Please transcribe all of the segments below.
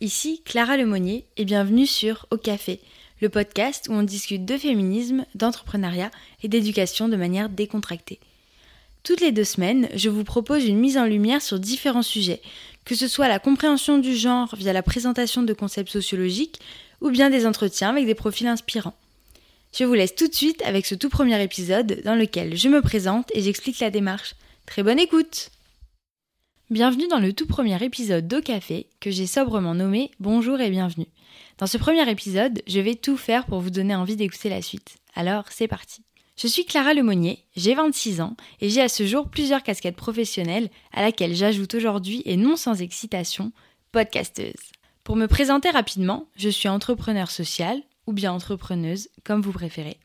ici Clara Lemonnier et bienvenue sur Au Café, le podcast où on discute de féminisme, d'entrepreneuriat et d'éducation de manière décontractée. Toutes les deux semaines, je vous propose une mise en lumière sur différents sujets, que ce soit la compréhension du genre via la présentation de concepts sociologiques ou bien des entretiens avec des profils inspirants. Je vous laisse tout de suite avec ce tout premier épisode dans lequel je me présente et j'explique la démarche. Très bonne écoute Bienvenue dans le tout premier épisode d'Au Café que j'ai sobrement nommé Bonjour et bienvenue. Dans ce premier épisode, je vais tout faire pour vous donner envie d'écouter la suite. Alors, c'est parti. Je suis Clara Lemonnier, j'ai 26 ans et j'ai à ce jour plusieurs casquettes professionnelles à laquelle j'ajoute aujourd'hui et non sans excitation, podcasteuse. Pour me présenter rapidement, je suis entrepreneur social, ou bien entrepreneuse, comme vous préférez.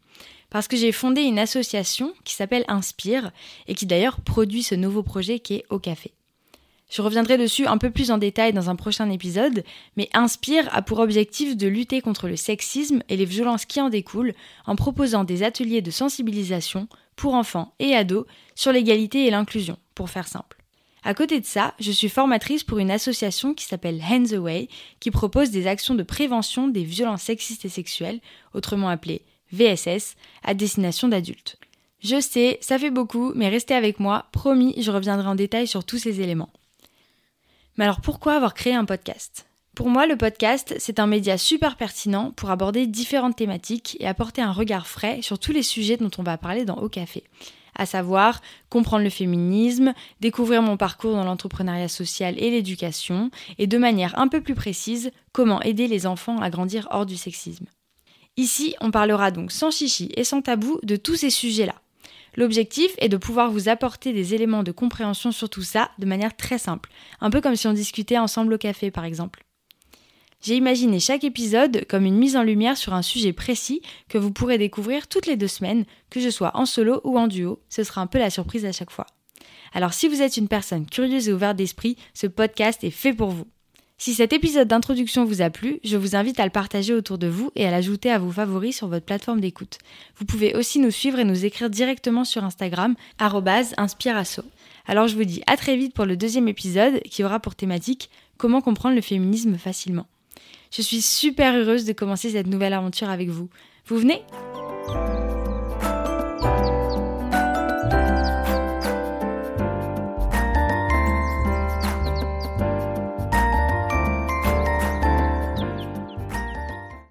Parce que j'ai fondé une association qui s'appelle Inspire et qui d'ailleurs produit ce nouveau projet qui est Au Café. Je reviendrai dessus un peu plus en détail dans un prochain épisode, mais Inspire a pour objectif de lutter contre le sexisme et les violences qui en découlent en proposant des ateliers de sensibilisation pour enfants et ados sur l'égalité et l'inclusion, pour faire simple. À côté de ça, je suis formatrice pour une association qui s'appelle Hands Away, qui propose des actions de prévention des violences sexistes et sexuelles, autrement appelées VSS, à destination d'adultes. Je sais, ça fait beaucoup, mais restez avec moi, promis, je reviendrai en détail sur tous ces éléments. Mais alors pourquoi avoir créé un podcast? Pour moi, le podcast, c'est un média super pertinent pour aborder différentes thématiques et apporter un regard frais sur tous les sujets dont on va parler dans Au Café à savoir comprendre le féminisme, découvrir mon parcours dans l'entrepreneuriat social et l'éducation, et de manière un peu plus précise, comment aider les enfants à grandir hors du sexisme. Ici, on parlera donc sans chichi et sans tabou de tous ces sujets-là. L'objectif est de pouvoir vous apporter des éléments de compréhension sur tout ça de manière très simple, un peu comme si on discutait ensemble au café par exemple. J'ai imaginé chaque épisode comme une mise en lumière sur un sujet précis que vous pourrez découvrir toutes les deux semaines, que je sois en solo ou en duo, ce sera un peu la surprise à chaque fois. Alors si vous êtes une personne curieuse et ouverte d'esprit, ce podcast est fait pour vous. Si cet épisode d'introduction vous a plu, je vous invite à le partager autour de vous et à l'ajouter à vos favoris sur votre plateforme d'écoute. Vous pouvez aussi nous suivre et nous écrire directement sur Instagram, inspirasso. Alors je vous dis à très vite pour le deuxième épisode qui aura pour thématique comment comprendre le féminisme facilement. Je suis super heureuse de commencer cette nouvelle aventure avec vous. Vous venez?